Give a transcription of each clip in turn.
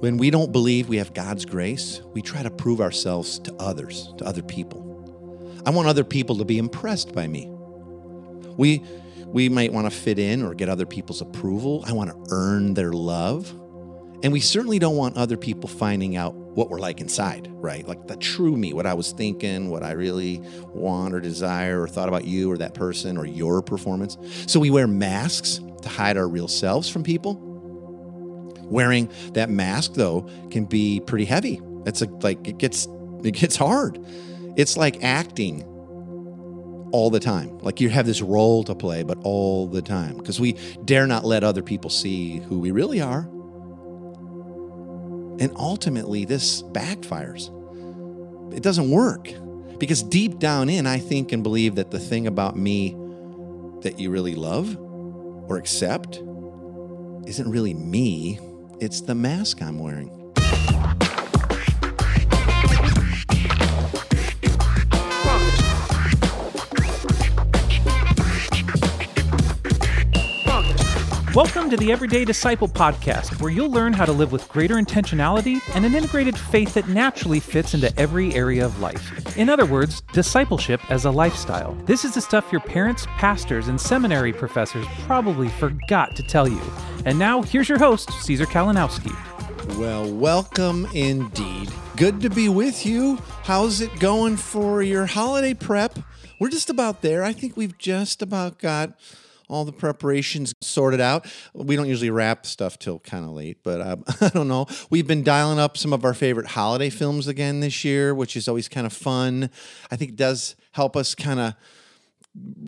When we don't believe we have God's grace, we try to prove ourselves to others, to other people. I want other people to be impressed by me. We we might want to fit in or get other people's approval. I want to earn their love. And we certainly don't want other people finding out what we're like inside, right? Like the true me, what I was thinking, what I really want or desire or thought about you or that person or your performance. So we wear masks to hide our real selves from people. Wearing that mask though can be pretty heavy. It's a, like it gets it gets hard. It's like acting all the time. Like you have this role to play, but all the time. Because we dare not let other people see who we really are. And ultimately, this backfires. It doesn't work. Because deep down in, I think and believe that the thing about me that you really love or accept isn't really me, it's the mask I'm wearing. Welcome to the Everyday Disciple podcast, where you'll learn how to live with greater intentionality and an integrated faith that naturally fits into every area of life. In other words, discipleship as a lifestyle. This is the stuff your parents, pastors, and seminary professors probably forgot to tell you. And now, here's your host, Caesar Kalinowski. Well, welcome indeed. Good to be with you. How's it going for your holiday prep? We're just about there. I think we've just about got all the preparations sorted out. We don't usually wrap stuff till kind of late, but uh, I don't know. We've been dialing up some of our favorite holiday films again this year, which is always kind of fun. I think it does help us kind of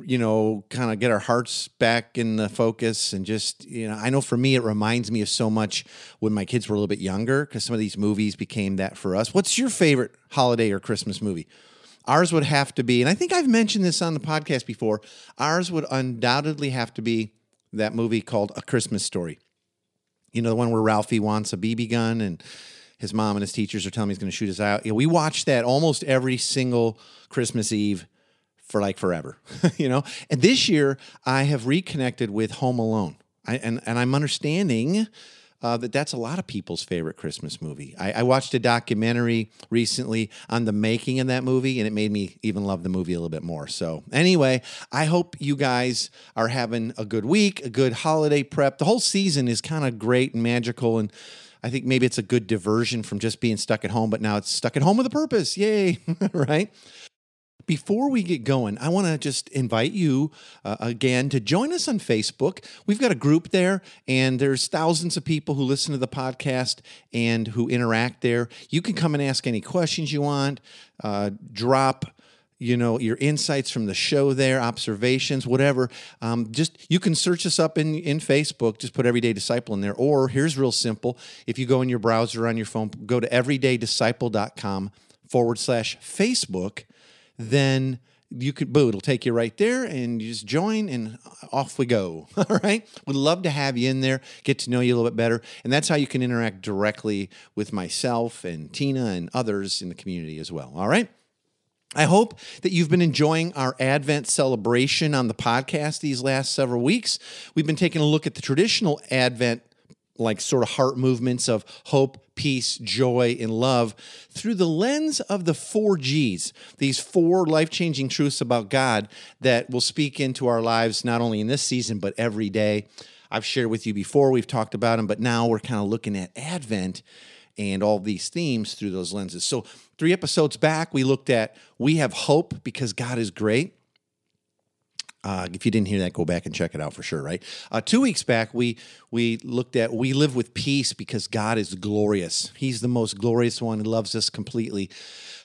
you know, kind of get our hearts back in the focus and just, you know, I know for me, it reminds me of so much when my kids were a little bit younger because some of these movies became that for us. What's your favorite holiday or Christmas movie? Ours would have to be, and I think I've mentioned this on the podcast before, ours would undoubtedly have to be that movie called A Christmas Story. You know, the one where Ralphie wants a BB gun and his mom and his teachers are telling him he's going to shoot his eye out. We watched that almost every single Christmas Eve for like forever, you know? And this year I have reconnected with Home Alone. I, and, and I'm understanding uh, that that's a lot of people's favorite Christmas movie. I, I, watched a documentary recently on the making of that movie, and it made me even love the movie a little bit more. So, anyway, I hope you guys are having a good week, a good holiday prep. The whole season is kind of great and magical, and I think maybe it's a good diversion from just being stuck at home, but now it's stuck at home with a purpose. Yay, right? Before we get going, I want to just invite you uh, again to join us on Facebook. We've got a group there, and there's thousands of people who listen to the podcast and who interact there. You can come and ask any questions you want, uh, drop you know your insights from the show there observations whatever um, just you can search us up in, in facebook just put everyday disciple in there or here's real simple if you go in your browser on your phone go to everydaydisciple.com forward slash facebook then you could boo it'll take you right there and you just join and off we go all right? Would love to have you in there get to know you a little bit better. And that's how you can interact directly with myself and tina and others in the community as well all right? I hope that you've been enjoying our Advent celebration on the podcast these last several weeks. We've been taking a look at the traditional Advent like sort of heart movements of hope, peace, joy, and love through the lens of the four G's, these four life changing truths about God that will speak into our lives not only in this season, but every day. I've shared with you before, we've talked about them, but now we're kind of looking at Advent and all these themes through those lenses. So, three episodes back, we looked at we have hope because God is great. Uh, if you didn't hear that, go back and check it out for sure. Right? Uh, two weeks back, we we looked at we live with peace because God is glorious. He's the most glorious one. He loves us completely.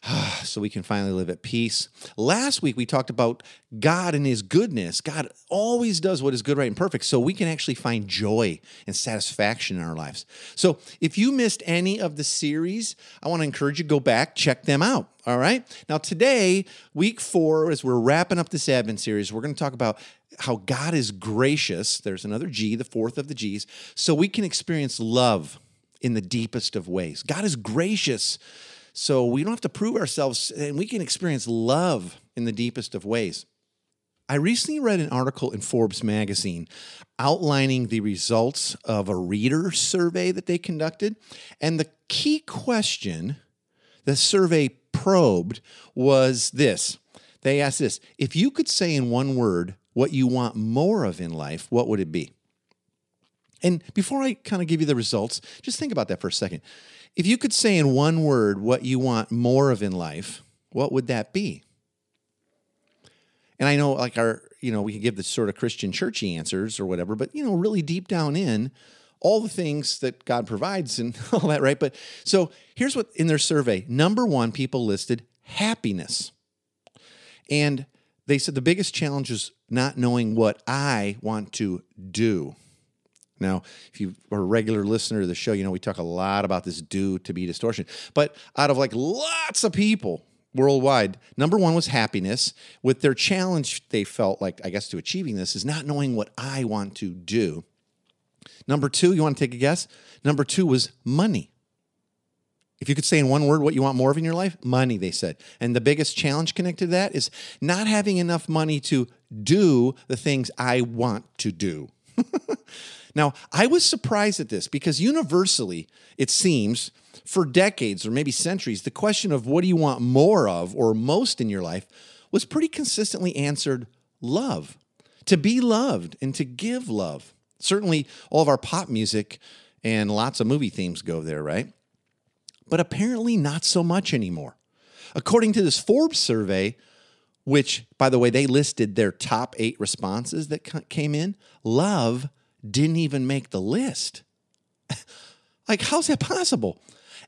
so we can finally live at peace. Last week, we talked about God and His goodness. God always does what is good, right, and perfect. So we can actually find joy and satisfaction in our lives. So if you missed any of the series, I want to encourage you to go back, check them out. All right. Now, today, week four, as we're wrapping up this Advent series, we're going to talk about how God is gracious. There's another G, the fourth of the G's, so we can experience love in the deepest of ways. God is gracious so we don't have to prove ourselves and we can experience love in the deepest of ways. I recently read an article in Forbes magazine outlining the results of a reader survey that they conducted. And the key question the survey probed was this they asked this if you could say in one word what you want more of in life, what would it be? And before I kind of give you the results, just think about that for a second. If you could say in one word what you want more of in life, what would that be? And I know, like, our, you know, we can give the sort of Christian churchy answers or whatever, but, you know, really deep down in, all the things that God provides and all that, right? But so here's what in their survey number one, people listed happiness. And they said the biggest challenge is not knowing what I want to do. Now, if you are a regular listener to the show, you know we talk a lot about this do to be distortion. But out of like lots of people worldwide, number one was happiness. With their challenge, they felt like, I guess, to achieving this is not knowing what I want to do. Number two, you want to take a guess? Number two was money. If you could say in one word what you want more of in your life, money, they said. And the biggest challenge connected to that is not having enough money to do the things I want to do. now, I was surprised at this because universally, it seems, for decades or maybe centuries, the question of what do you want more of or most in your life was pretty consistently answered love. To be loved and to give love. Certainly, all of our pop music and lots of movie themes go there, right? But apparently, not so much anymore. According to this Forbes survey, which, by the way, they listed their top eight responses that came in, love didn't even make the list. like, how's that possible?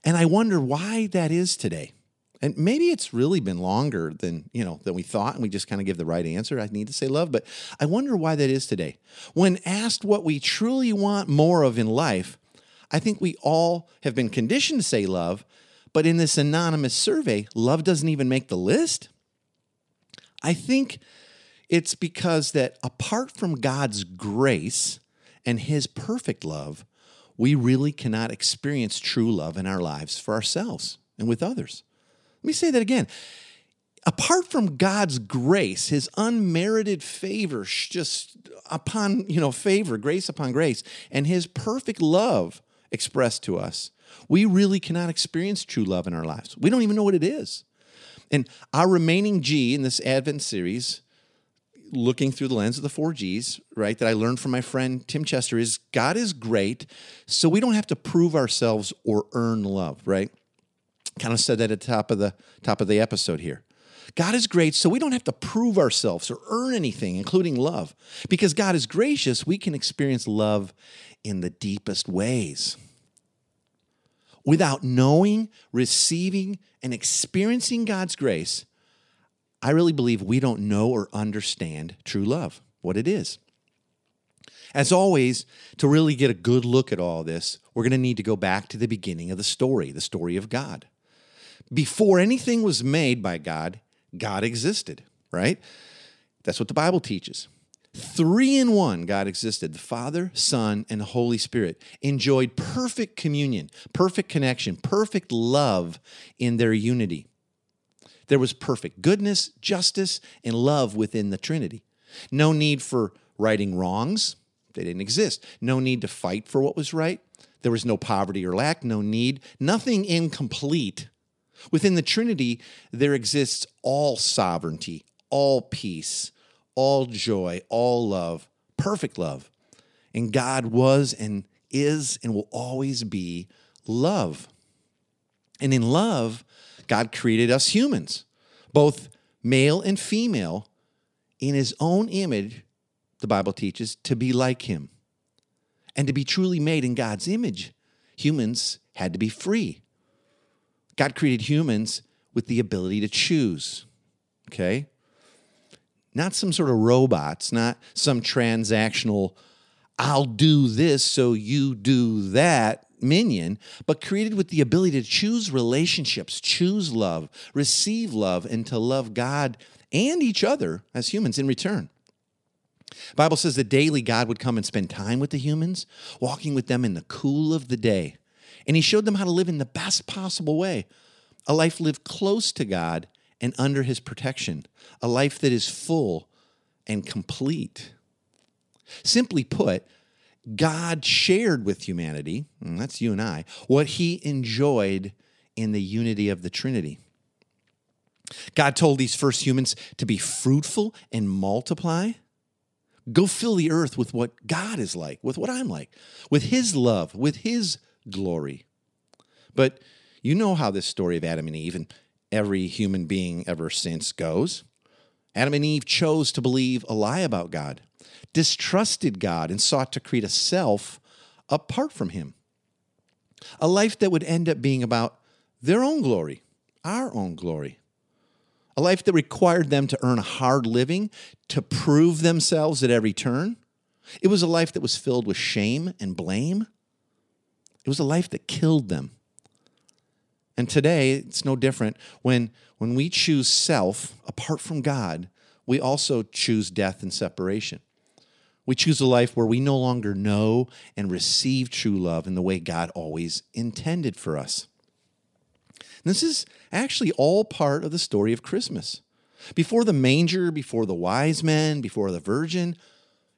And I wonder why that is today. And maybe it's really been longer than, you know, than we thought and we just kind of give the right answer. I need to say love, but I wonder why that is today. When asked what we truly want more of in life, I think we all have been conditioned to say love, but in this anonymous survey, love doesn't even make the list. I think it's because that apart from God's grace and his perfect love, we really cannot experience true love in our lives for ourselves and with others. Let me say that again. Apart from God's grace, his unmerited favor, just upon, you know, favor, grace upon grace, and his perfect love expressed to us, we really cannot experience true love in our lives. We don't even know what it is. And our remaining G in this Advent series, looking through the lens of the four G's, right, that I learned from my friend Tim Chester is God is great, so we don't have to prove ourselves or earn love, right? Kind of said that at the top of the top of the episode here. God is great, so we don't have to prove ourselves or earn anything, including love. Because God is gracious, we can experience love in the deepest ways. Without knowing, receiving, and experiencing God's grace, I really believe we don't know or understand true love, what it is. As always, to really get a good look at all this, we're going to need to go back to the beginning of the story, the story of God. Before anything was made by God, God existed, right? That's what the Bible teaches. Three in one, God existed. The Father, Son, and the Holy Spirit enjoyed perfect communion, perfect connection, perfect love in their unity. There was perfect goodness, justice, and love within the Trinity. No need for righting wrongs, they didn't exist. No need to fight for what was right. There was no poverty or lack, no need, nothing incomplete Within the Trinity, there exists all sovereignty, all peace, all joy, all love, perfect love. And God was and is and will always be love. And in love, God created us humans, both male and female, in his own image, the Bible teaches, to be like him. And to be truly made in God's image, humans had to be free. God created humans with the ability to choose. Okay? Not some sort of robots, not some transactional, I'll do this so you do that minion, but created with the ability to choose relationships, choose love, receive love, and to love God and each other as humans in return. Bible says that daily God would come and spend time with the humans, walking with them in the cool of the day. And he showed them how to live in the best possible way a life lived close to God and under his protection, a life that is full and complete. Simply put, God shared with humanity, and that's you and I, what he enjoyed in the unity of the Trinity. God told these first humans to be fruitful and multiply. Go fill the earth with what God is like, with what I'm like, with his love, with his glory. But you know how this story of Adam and Eve and every human being ever since goes. Adam and Eve chose to believe a lie about God, distrusted God, and sought to create a self apart from Him. A life that would end up being about their own glory, our own glory. A life that required them to earn a hard living, to prove themselves at every turn. It was a life that was filled with shame and blame. It was a life that killed them. And today, it's no different. When, when we choose self apart from God, we also choose death and separation. We choose a life where we no longer know and receive true love in the way God always intended for us. And this is actually all part of the story of Christmas. Before the manger, before the wise men, before the virgin,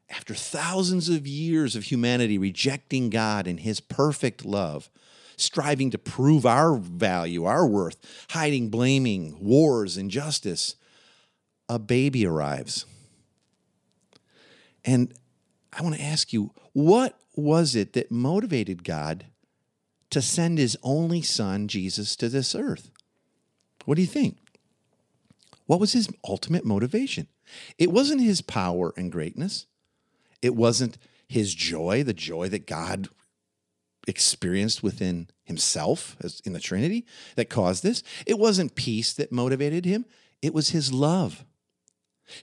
after thousands of years of humanity rejecting God and his perfect love, striving to prove our value, our worth, hiding, blaming, wars, injustice, a baby arrives. And I want to ask you, what was it that motivated God to send his only son, Jesus, to this earth? What do you think? What was his ultimate motivation? It wasn't his power and greatness. It wasn't his joy, the joy that God experienced within himself as in the Trinity that caused this. It wasn't peace that motivated him, it was his love.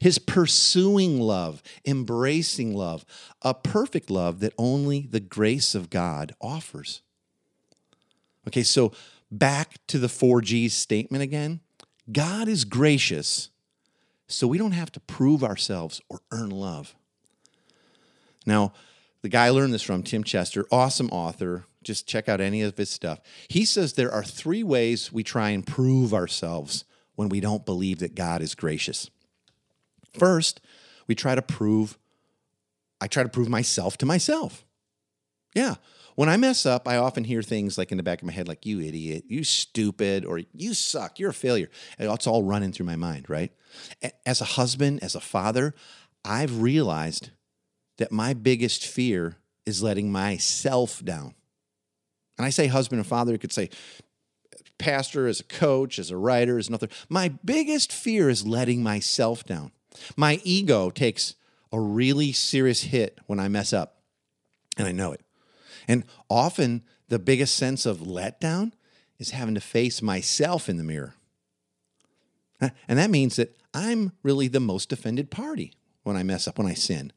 His pursuing love, embracing love, a perfect love that only the grace of God offers. Okay, so back to the 4G statement again. God is gracious, so we don't have to prove ourselves or earn love. Now, the guy I learned this from, Tim Chester, awesome author. Just check out any of his stuff. He says there are three ways we try and prove ourselves when we don't believe that God is gracious. First, we try to prove, I try to prove myself to myself. Yeah. When I mess up, I often hear things like in the back of my head, like, you idiot, you stupid, or you suck, you're a failure. It's all running through my mind, right? As a husband, as a father, I've realized that my biggest fear is letting myself down. And I say husband and father, you could say pastor, as a coach, as a writer, as another. My biggest fear is letting myself down. My ego takes a really serious hit when I mess up, and I know it. And often the biggest sense of letdown is having to face myself in the mirror. And that means that I'm really the most offended party when I mess up, when I sin.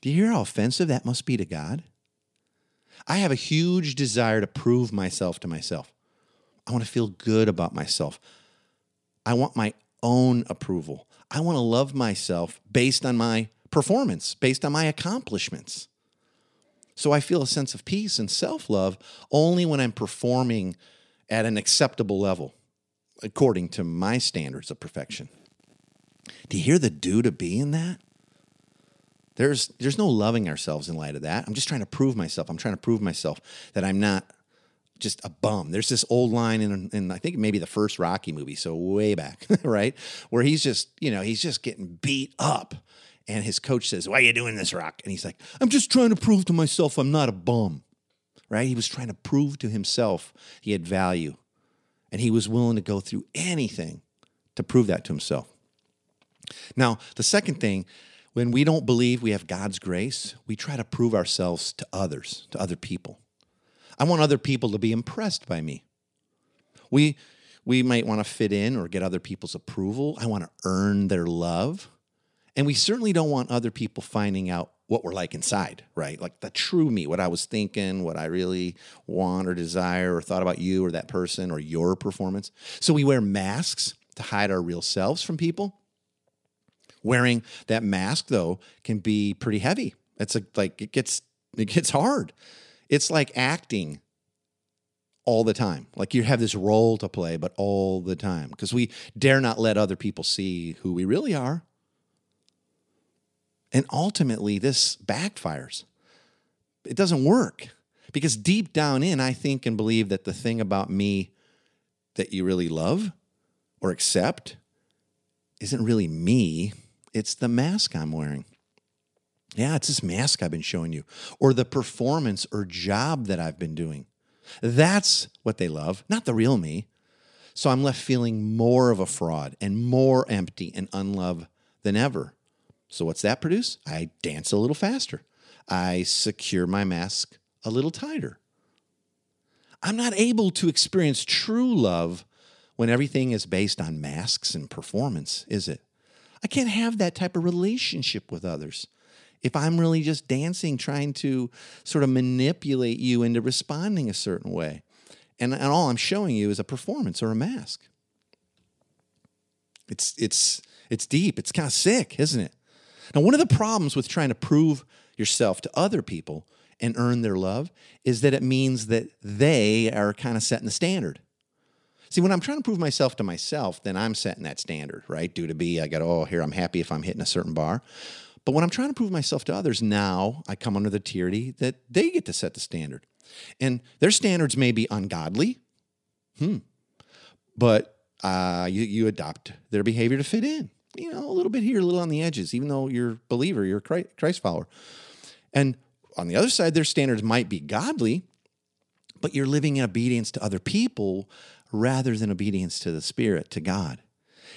Do you hear how offensive that must be to God? I have a huge desire to prove myself to myself. I want to feel good about myself. I want my own approval. I want to love myself based on my performance, based on my accomplishments. So I feel a sense of peace and self love only when I'm performing at an acceptable level, according to my standards of perfection. Do you hear the do to be in that? There's there's no loving ourselves in light of that. I'm just trying to prove myself. I'm trying to prove myself that I'm not just a bum. There's this old line in, in I think maybe the first Rocky movie, so way back, right, where he's just you know he's just getting beat up, and his coach says, "Why are you doing this, Rock?" And he's like, "I'm just trying to prove to myself I'm not a bum." Right? He was trying to prove to himself he had value, and he was willing to go through anything to prove that to himself. Now, the second thing when we don't believe we have God's grace, we try to prove ourselves to others, to other people. I want other people to be impressed by me. We, we might want to fit in or get other people's approval. I want to earn their love. And we certainly don't want other people finding out what we're like inside, right? Like the true me, what I was thinking, what I really want or desire or thought about you or that person or your performance. So we wear masks to hide our real selves from people. Wearing that mask though can be pretty heavy. It's like it gets it gets hard. It's like acting all the time. Like you have this role to play, but all the time because we dare not let other people see who we really are. And ultimately, this backfires. It doesn't work because deep down in, I think and believe that the thing about me that you really love or accept isn't really me, it's the mask I'm wearing. Yeah, it's this mask I've been showing you, or the performance or job that I've been doing. That's what they love, not the real me. So I'm left feeling more of a fraud and more empty and unloved than ever. So what's that produce? I dance a little faster. I secure my mask a little tighter. I'm not able to experience true love when everything is based on masks and performance, is it? I can't have that type of relationship with others if I'm really just dancing, trying to sort of manipulate you into responding a certain way. And, and all I'm showing you is a performance or a mask. It's, it's, it's deep. It's kind of sick, isn't it? Now, one of the problems with trying to prove yourself to other people and earn their love is that it means that they are kind of setting the standard. See, when I'm trying to prove myself to myself, then I'm setting that standard, right? Do to be, I got, oh, here, I'm happy if I'm hitting a certain bar. But when I'm trying to prove myself to others, now I come under the tyranny that they get to set the standard. And their standards may be ungodly, hmm, but uh, you, you adopt their behavior to fit in. You know, a little bit here, a little on the edges, even though you're a believer, you're a Christ follower. And on the other side, their standards might be godly, but you're living in obedience to other people rather than obedience to the Spirit, to God.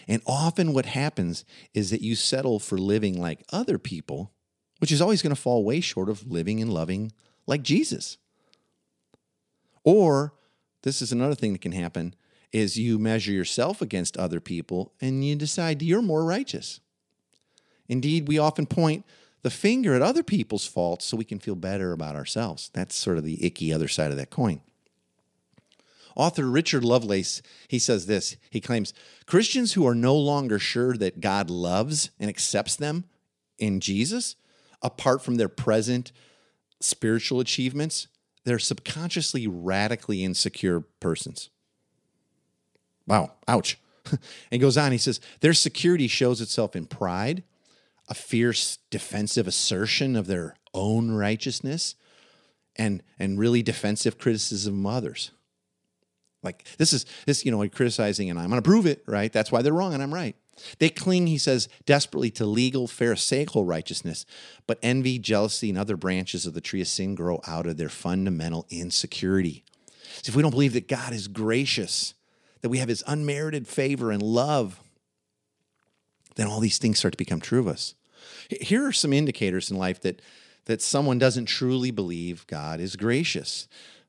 And often what happens is that you settle for living like other people, which is always going to fall way short of living and loving like Jesus. Or this is another thing that can happen is you measure yourself against other people and you decide you're more righteous. Indeed, we often point the finger at other people's faults so we can feel better about ourselves. That's sort of the icky other side of that coin. Author Richard Lovelace, he says this. He claims Christians who are no longer sure that God loves and accepts them in Jesus, apart from their present spiritual achievements, they're subconsciously radically insecure persons. Wow, ouch. and goes on, he says, their security shows itself in pride, a fierce defensive assertion of their own righteousness, and, and really defensive criticism of others. Like this is this, you know, criticizing and I'm going to prove it, right? That's why they're wrong and I'm right. They cling, he says, desperately to legal, pharisaical righteousness, but envy, jealousy, and other branches of the tree of sin grow out of their fundamental insecurity. See, if we don't believe that God is gracious, that we have his unmerited favor and love, then all these things start to become true of us. Here are some indicators in life that, that someone doesn't truly believe God is gracious.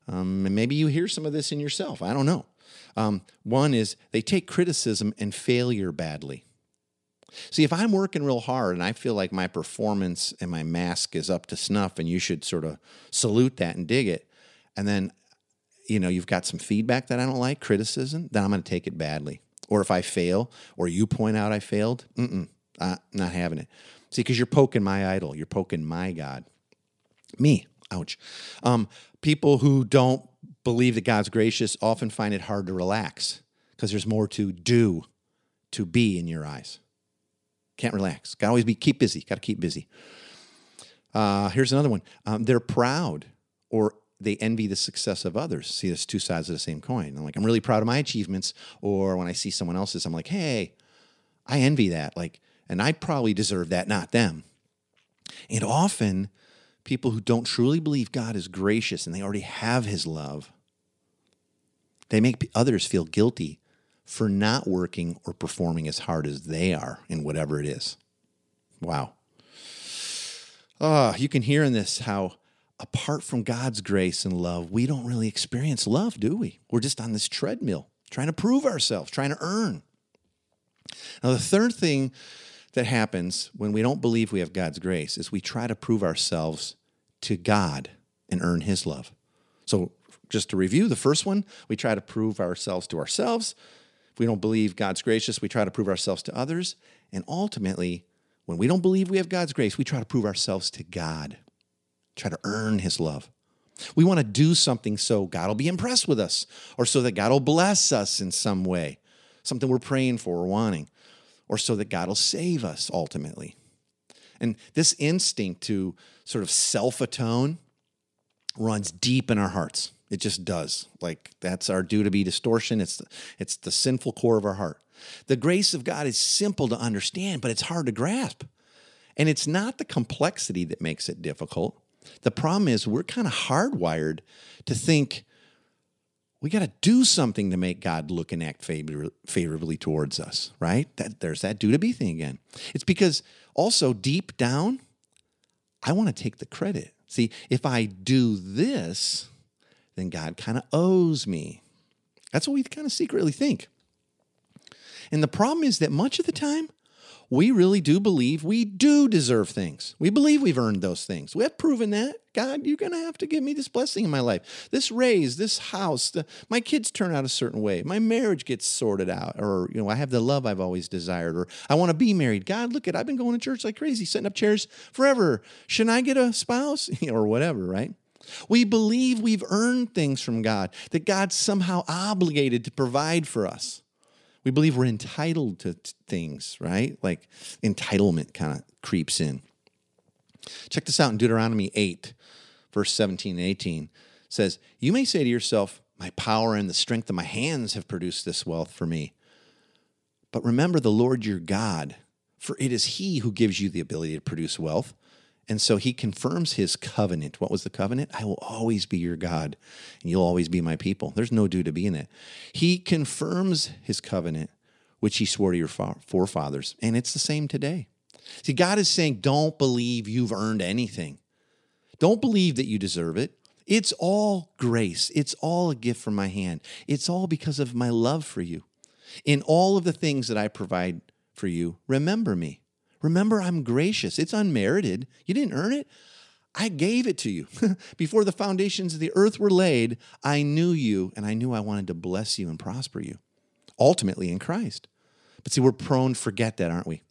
Um, and maybe you hear some of this in yourself. I don't know. Um, one is they take criticism and failure badly. See, if I'm working real hard and I feel like my performance and my mask is up to snuff, and you should sort of salute that and dig it, and then you know you've got some feedback that I don't like, criticism, then I'm going to take it badly. Or if I fail, or you point out I failed, mm-mm, uh, not having it. See, because you're poking my idol, you're poking my God, me. Ouch. Um, people who don't believe that God's gracious often find it hard to relax because there's more to do, to be in your eyes. Can't relax. Got to always be keep busy. Got to keep busy. Uh, here's another one. Um, they're proud or they envy the success of others. See, there's two sides of the same coin. I'm like, I'm really proud of my achievements. Or when I see someone else's, I'm like, hey, I envy that. Like, and I probably deserve that, not them. And often people who don't truly believe God is gracious and they already have his love, they make others feel guilty for not working or performing as hard as they are in whatever it is. Wow. Oh, you can hear in this how apart from God's grace and love, we don't really experience love, do we? We're just on this treadmill trying to prove ourselves, trying to earn. Now, the third thing that happens when we don't believe we have God's grace is we try to prove ourselves to God and earn his love. So, just to review, the first one, we try to prove ourselves to ourselves. If we don't believe God's gracious, we try to prove ourselves to others. And ultimately, when we don't believe we have God's grace, we try to prove ourselves to God, try to earn his love. We want to do something so God will be impressed with us or so that God will bless us in some way, something we're praying for or wanting, or so that God will save us ultimately. And this instinct to sort of self atone runs deep in our hearts. It just does. Like that's our do to be distortion. It's the, it's the sinful core of our heart. The grace of God is simple to understand, but it's hard to grasp. And it's not the complexity that makes it difficult. The problem is we're kind of hardwired to think we got to do something to make God look and act favor- favorably towards us, right? That there's that do to be thing again. It's because also deep down, I want to take the credit. See, if I do this, then God kind of owes me. That's what we kind of secretly think. And the problem is that much of the time, we really do believe we do deserve things. We believe we've earned those things. We have proven that. God, you're going to have to give me this blessing in my life. This raise, this house, the, my kids turn out a certain way. My marriage gets sorted out or you know, I have the love I've always desired or I want to be married. God, look at I've been going to church like crazy, setting up chairs forever. Shouldn't I get a spouse or whatever, right? We believe we've earned things from God, that God's somehow obligated to provide for us. We believe we're entitled to things, right? Like entitlement kind of creeps in. Check this out in Deuteronomy 8, verse 17 and 18. It says, You may say to yourself, My power and the strength of my hands have produced this wealth for me. But remember the Lord your God, for it is He who gives you the ability to produce wealth. And so he confirms his covenant. What was the covenant? I will always be your God, and you'll always be my people. There's no do to be in it. He confirms his covenant, which he swore to your forefathers, and it's the same today. See, God is saying, don't believe you've earned anything. Don't believe that you deserve it. It's all grace. It's all a gift from my hand. It's all because of my love for you. In all of the things that I provide for you, remember me. Remember, I'm gracious. It's unmerited. You didn't earn it. I gave it to you. Before the foundations of the earth were laid, I knew you and I knew I wanted to bless you and prosper you, ultimately in Christ. But see, we're prone to forget that, aren't we?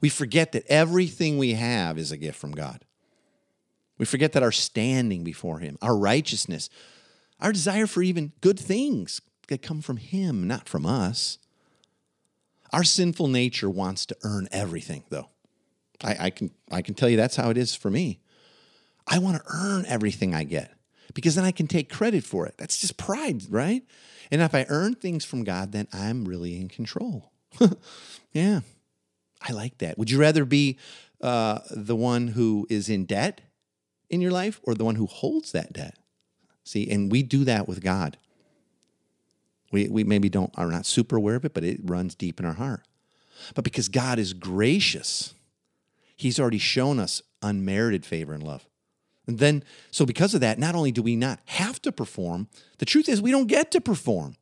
We forget that everything we have is a gift from God. We forget that our standing before Him, our righteousness, our desire for even good things that come from Him, not from us. Our sinful nature wants to earn everything, though. I, I, can, I can tell you that's how it is for me. I want to earn everything I get because then I can take credit for it. That's just pride, right? And if I earn things from God, then I'm really in control. yeah, I like that. Would you rather be uh, the one who is in debt in your life or the one who holds that debt? See, and we do that with God. We, we maybe don't are not super aware of it, but it runs deep in our heart. But because God is gracious, He's already shown us unmerited favor and love. And then, so because of that, not only do we not have to perform, the truth is we don't get to perform.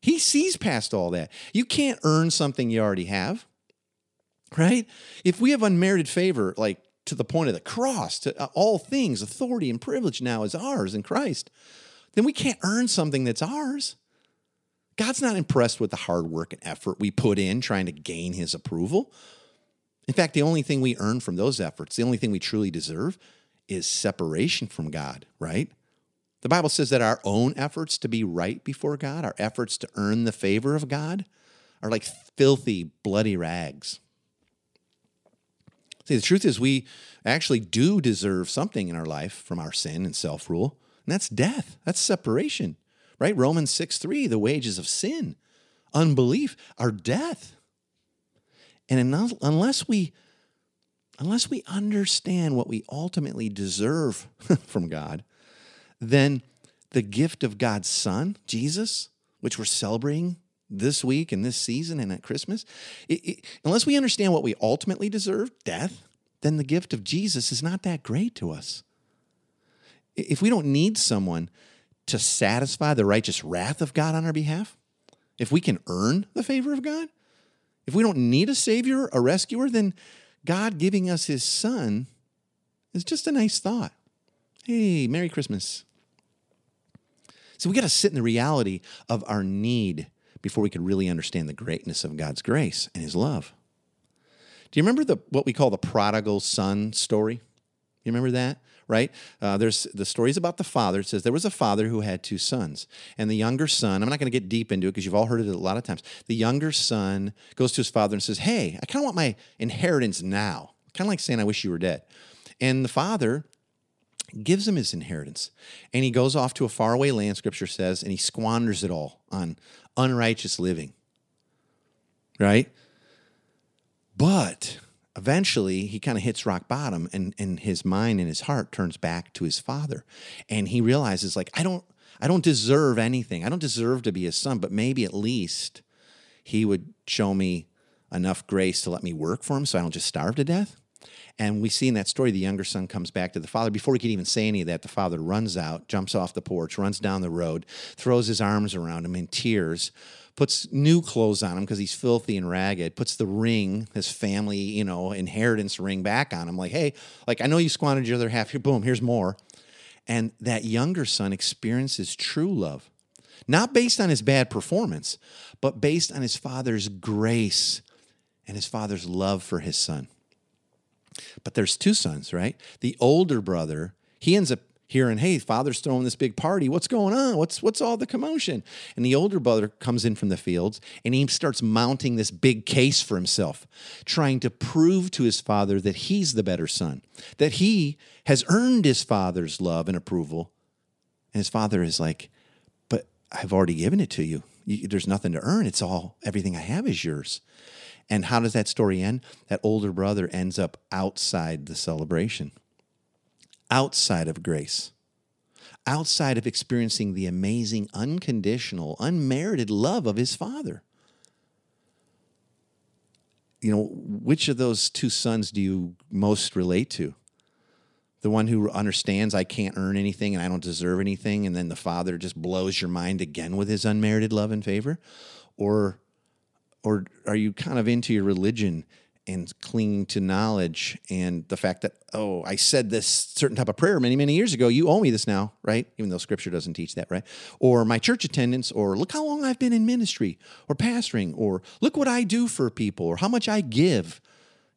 He sees past all that. You can't earn something you already have, right? If we have unmerited favor, like to the point of the cross, to uh, all things, authority and privilege now is ours in Christ, then we can't earn something that's ours. God's not impressed with the hard work and effort we put in trying to gain his approval. In fact, the only thing we earn from those efforts, the only thing we truly deserve, is separation from God, right? The Bible says that our own efforts to be right before God, our efforts to earn the favor of God, are like filthy, bloody rags. See, the truth is, we actually do deserve something in our life from our sin and self rule, and that's death. That's separation right? Romans 6 3, the wages of sin, unbelief, are death. And unless we unless we understand what we ultimately deserve from God, then the gift of God's Son, Jesus, which we're celebrating this week and this season and at Christmas, it, it, unless we understand what we ultimately deserve, death, then the gift of Jesus is not that great to us. If we don't need someone to satisfy the righteous wrath of God on our behalf? If we can earn the favor of God? If we don't need a savior, a rescuer, then God giving us his son is just a nice thought. Hey, Merry Christmas. So we got to sit in the reality of our need before we could really understand the greatness of God's grace and his love. Do you remember the what we call the prodigal son story? You remember that? Right? Uh, there's the stories about the father. It says there was a father who had two sons, and the younger son. I'm not going to get deep into it because you've all heard it a lot of times. The younger son goes to his father and says, "Hey, I kind of want my inheritance now. Kind of like saying, I wish you were dead. And the father gives him his inheritance. And he goes off to a faraway land, scripture says, and he squanders it all on unrighteous living. Right? But eventually he kind of hits rock bottom and, and his mind and his heart turns back to his father. And he realizes, like, I don't I don't deserve anything. I don't deserve to be his son, but maybe at least he would show me enough grace to let me work for him so I don't just starve to death. And we see in that story the younger son comes back to the father. Before he can even say any of that, the father runs out, jumps off the porch, runs down the road, throws his arms around him in tears, puts new clothes on him because he's filthy and ragged, puts the ring, his family, you know, inheritance ring back on him. Like, hey, like I know you squandered your other half. Here, boom, here's more. And that younger son experiences true love, not based on his bad performance, but based on his father's grace and his father's love for his son. But there's two sons, right? The older brother, he ends up hearing, "Hey, father's throwing this big party. What's going on? What's what's all the commotion?" And the older brother comes in from the fields and he starts mounting this big case for himself, trying to prove to his father that he's the better son, that he has earned his father's love and approval. And his father is like, "But I've already given it to you. you there's nothing to earn. It's all everything I have is yours." And how does that story end? That older brother ends up outside the celebration, outside of grace, outside of experiencing the amazing, unconditional, unmerited love of his father. You know, which of those two sons do you most relate to? The one who understands I can't earn anything and I don't deserve anything, and then the father just blows your mind again with his unmerited love and favor? Or or are you kind of into your religion and clinging to knowledge and the fact that oh i said this certain type of prayer many many years ago. You owe me this now right? Even though scripture doesn't teach that right? Or my church attendance or look how long i've been in ministry or pastoring or look what i do for people or how much i give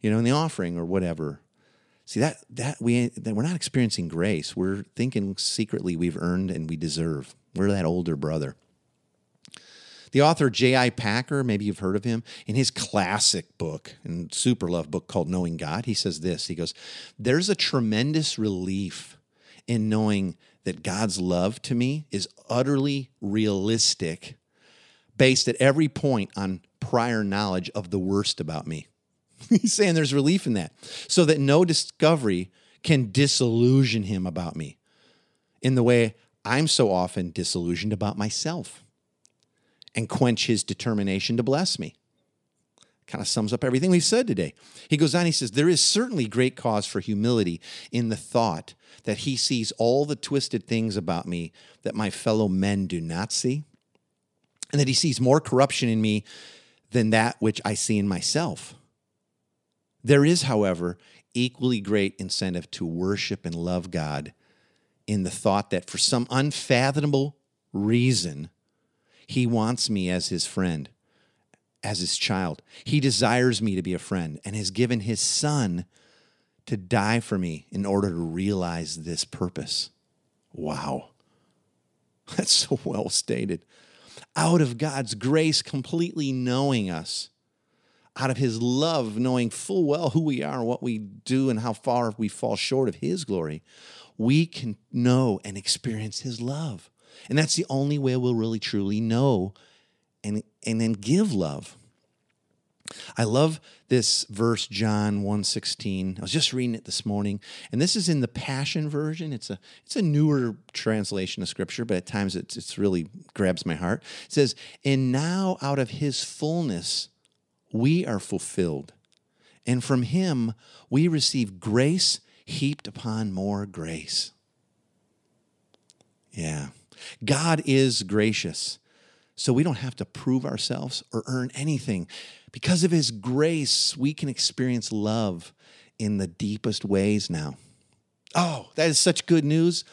you know in the offering or whatever. See that that we that we're not experiencing grace. We're thinking secretly we've earned and we deserve. We're that older brother the author J.I. Packer, maybe you've heard of him, in his classic book and super love book called Knowing God, he says this. He goes, There's a tremendous relief in knowing that God's love to me is utterly realistic, based at every point on prior knowledge of the worst about me. He's saying there's relief in that, so that no discovery can disillusion him about me in the way I'm so often disillusioned about myself and quench his determination to bless me. Kind of sums up everything we've said today. He goes on, he says, There is certainly great cause for humility in the thought that he sees all the twisted things about me that my fellow men do not see, and that he sees more corruption in me than that which I see in myself. There is, however, equally great incentive to worship and love God in the thought that for some unfathomable reason, he wants me as his friend, as his child. He desires me to be a friend and has given his son to die for me in order to realize this purpose. Wow. That's so well stated. Out of God's grace, completely knowing us, out of his love, knowing full well who we are, what we do, and how far we fall short of his glory, we can know and experience his love. And that's the only way we'll really truly know and, and then give love. I love this verse John 1:16. I was just reading it this morning, and this is in the Passion version. It's a it's a newer translation of scripture, but at times it's it's really grabs my heart. It says, "And now out of his fullness we are fulfilled, and from him we receive grace heaped upon more grace." Yeah. God is gracious. So we don't have to prove ourselves or earn anything. Because of his grace, we can experience love in the deepest ways now. Oh, that is such good news.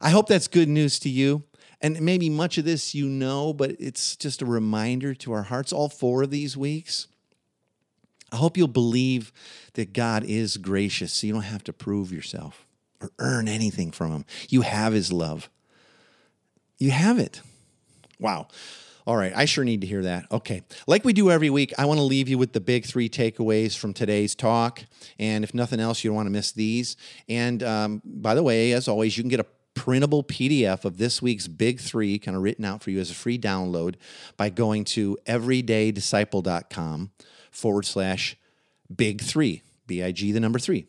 I hope that's good news to you. And maybe much of this you know, but it's just a reminder to our hearts all four of these weeks. I hope you'll believe that God is gracious so you don't have to prove yourself or earn anything from him. You have his love. You have it. Wow. All right, I sure need to hear that. Okay. Like we do every week, I want to leave you with the big three takeaways from today's talk. And if nothing else, you don't want to miss these. And um, by the way, as always, you can get a printable PDF of this week's big three, kind of written out for you as a free download by going to everydaydisciple.com forward slash big three, B I G, the number three.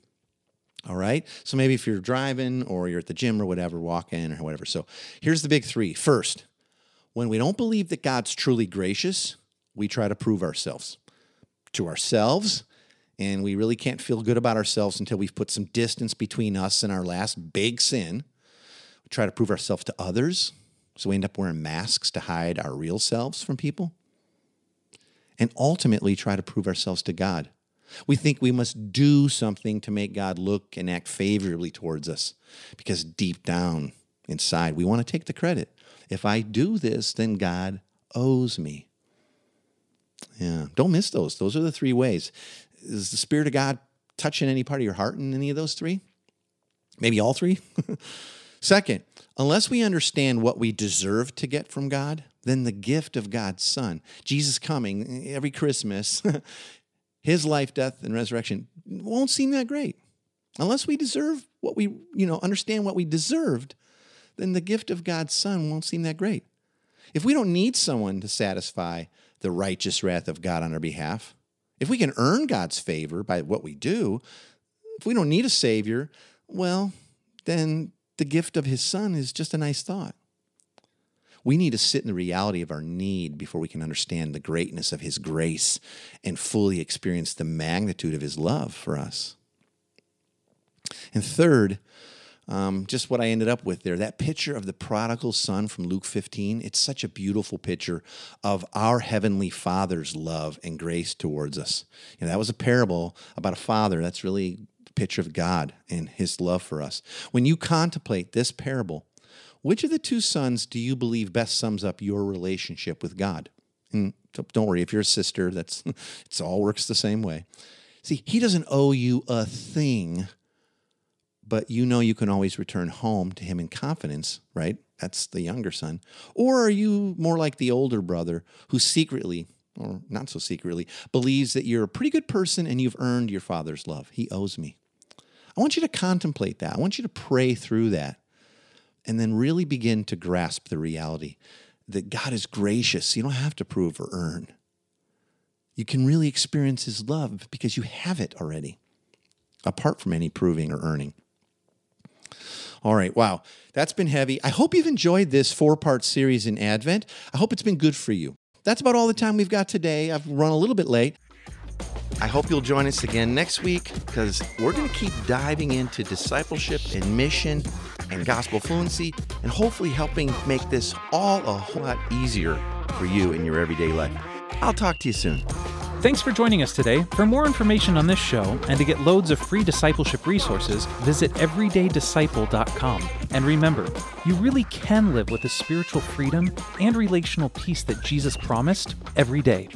All right. So maybe if you're driving or you're at the gym or whatever, walk in or whatever. So here's the big three. First, when we don't believe that God's truly gracious, we try to prove ourselves to ourselves. And we really can't feel good about ourselves until we've put some distance between us and our last big sin. We try to prove ourselves to others. So we end up wearing masks to hide our real selves from people. And ultimately try to prove ourselves to God. We think we must do something to make God look and act favorably towards us because deep down inside, we want to take the credit. If I do this, then God owes me. Yeah, don't miss those. Those are the three ways. Is the Spirit of God touching any part of your heart in any of those three? Maybe all three? Second, unless we understand what we deserve to get from God, then the gift of God's Son, Jesus coming every Christmas, his life, death, and resurrection won't seem that great. Unless we deserve what we, you know, understand what we deserved, then the gift of God's Son won't seem that great. If we don't need someone to satisfy the righteous wrath of God on our behalf, if we can earn God's favor by what we do, if we don't need a Savior, well, then the gift of His Son is just a nice thought. We need to sit in the reality of our need before we can understand the greatness of His grace and fully experience the magnitude of His love for us. And third, um, just what I ended up with there. That picture of the prodigal son from Luke 15, it's such a beautiful picture of our heavenly father's love and grace towards us. You know, that was a parable about a father. That's really a picture of God and his love for us. When you contemplate this parable, which of the two sons do you believe best sums up your relationship with God? Hmm, and don't worry, if you're a sister, that's it all works the same way. See, he doesn't owe you a thing but you know you can always return home to him in confidence, right? That's the younger son. Or are you more like the older brother who secretly, or not so secretly, believes that you're a pretty good person and you've earned your father's love? He owes me. I want you to contemplate that. I want you to pray through that and then really begin to grasp the reality that God is gracious. You don't have to prove or earn. You can really experience his love because you have it already, apart from any proving or earning. All right, wow. That's been heavy. I hope you've enjoyed this four part series in Advent. I hope it's been good for you. That's about all the time we've got today. I've run a little bit late. I hope you'll join us again next week because we're going to keep diving into discipleship and mission and gospel fluency and hopefully helping make this all a whole lot easier for you in your everyday life. I'll talk to you soon. Thanks for joining us today. For more information on this show and to get loads of free discipleship resources, visit everydaydisciple.com. And remember, you really can live with the spiritual freedom and relational peace that Jesus promised every day.